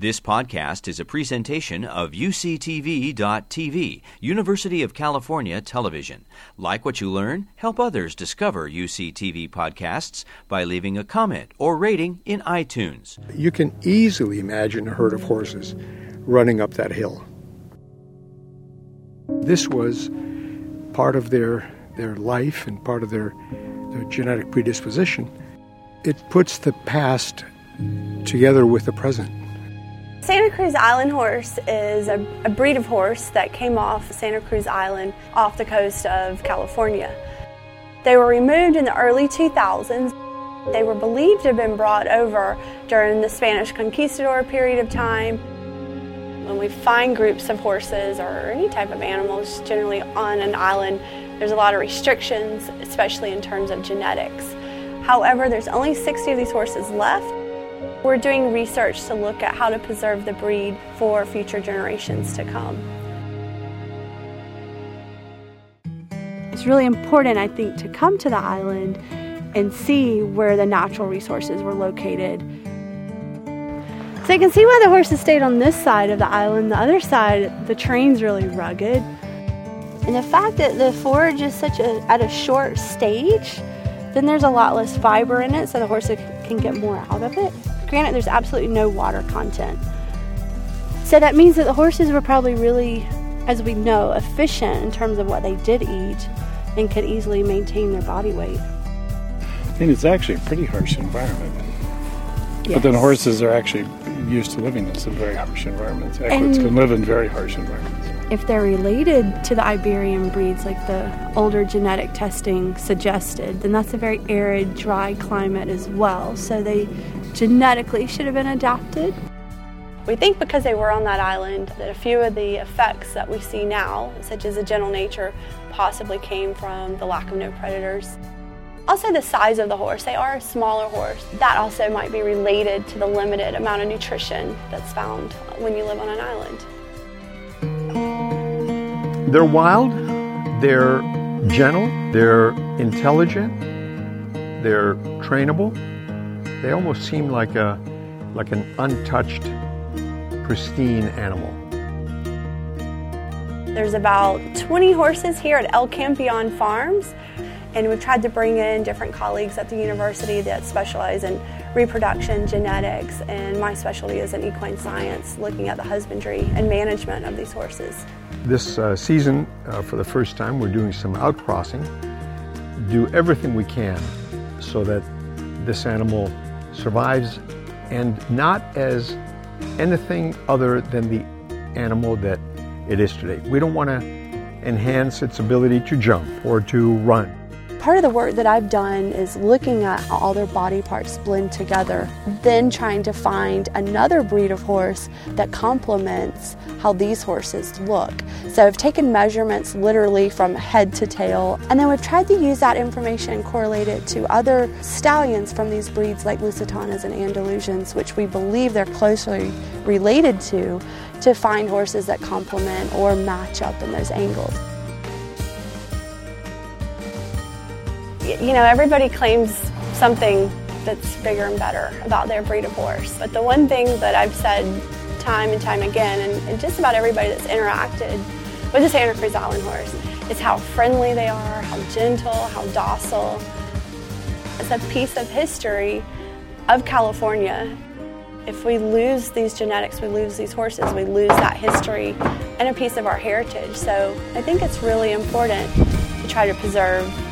This podcast is a presentation of UCTV.tv, University of California Television. Like what you learn, help others discover UCTV podcasts by leaving a comment or rating in iTunes. You can easily imagine a herd of horses running up that hill. This was part of their, their life and part of their, their genetic predisposition. It puts the past together with the present. Santa Cruz Island horse is a, a, breed of horse that came off Santa Cruz Island off the coast of California. They were removed in the early 2000s. They were believed to have been brought over during the Spanish conquistador period of time. When we find groups of horses or any type of animals generally on an island, there's a lot of restrictions, especially in terms of genetics. However, there's only 60 of these horses left. We're doing research to look at how to preserve the breed for future generations to come. It's really important, I think, to come to the island and see where the natural resources were located. So you can see why the horses stayed on this side of the island. The other side, the terrain's really rugged. And the fact that the forage is such a at a short stage, then there's a lot less fiber in it, so the horses can get more out of it. Granted, there's absolutely no water content. So that means that the horses were probably really, as we know, efficient in terms of what they did eat and could easily maintain their body weight. And it's actually a pretty harsh environment. Yes. But then horses are actually used to living in some very harsh environments. Equids can live in very harsh environments. If they're related to the Iberian breeds, like the older genetic testing suggested, then that's a very arid, dry climate as well. So they genetically should have been adapted. We think because they were on that island that a few of the effects that we see now, such as a gentle nature, possibly came from the lack of no predators. Also, the size of the horse. They are a smaller horse. That also might be related to the limited amount of nutrition that's found when you live on an island. They're wild, they're gentle, they're intelligent, they're trainable. They almost seem like a like an untouched, pristine animal. There's about 20 horses here at El Campeon Farms, and we've tried to bring in different colleagues at the university that specialize in reproduction, genetics, and my specialty is in equine science, looking at the husbandry and management of these horses. This uh, season, uh, for the first time, we're doing some outcrossing. Do everything we can so that this animal survives and not as anything other than the animal that it is today. We don't want to enhance its ability to jump or to run. Part of the work that I've done is looking at how all their body parts blend together, then trying to find another breed of horse that complements how these horses look. So I've taken measurements literally from head to tail, and then we've tried to use that information and correlate it to other stallions from these breeds like Lusitanos and Andalusians, which we believe they're closely related to, to find horses that complement or match up in those angles. You know, everybody claims something that's bigger and better about their breed of horse. But the one thing that I've said time and time again, and, and just about everybody that's interacted with the Santa Cruz Island horse, is how friendly they are, how gentle, how docile. It's a piece of history of California. If we lose these genetics, we lose these horses, we lose that history and a piece of our heritage. So I think it's really important to try to preserve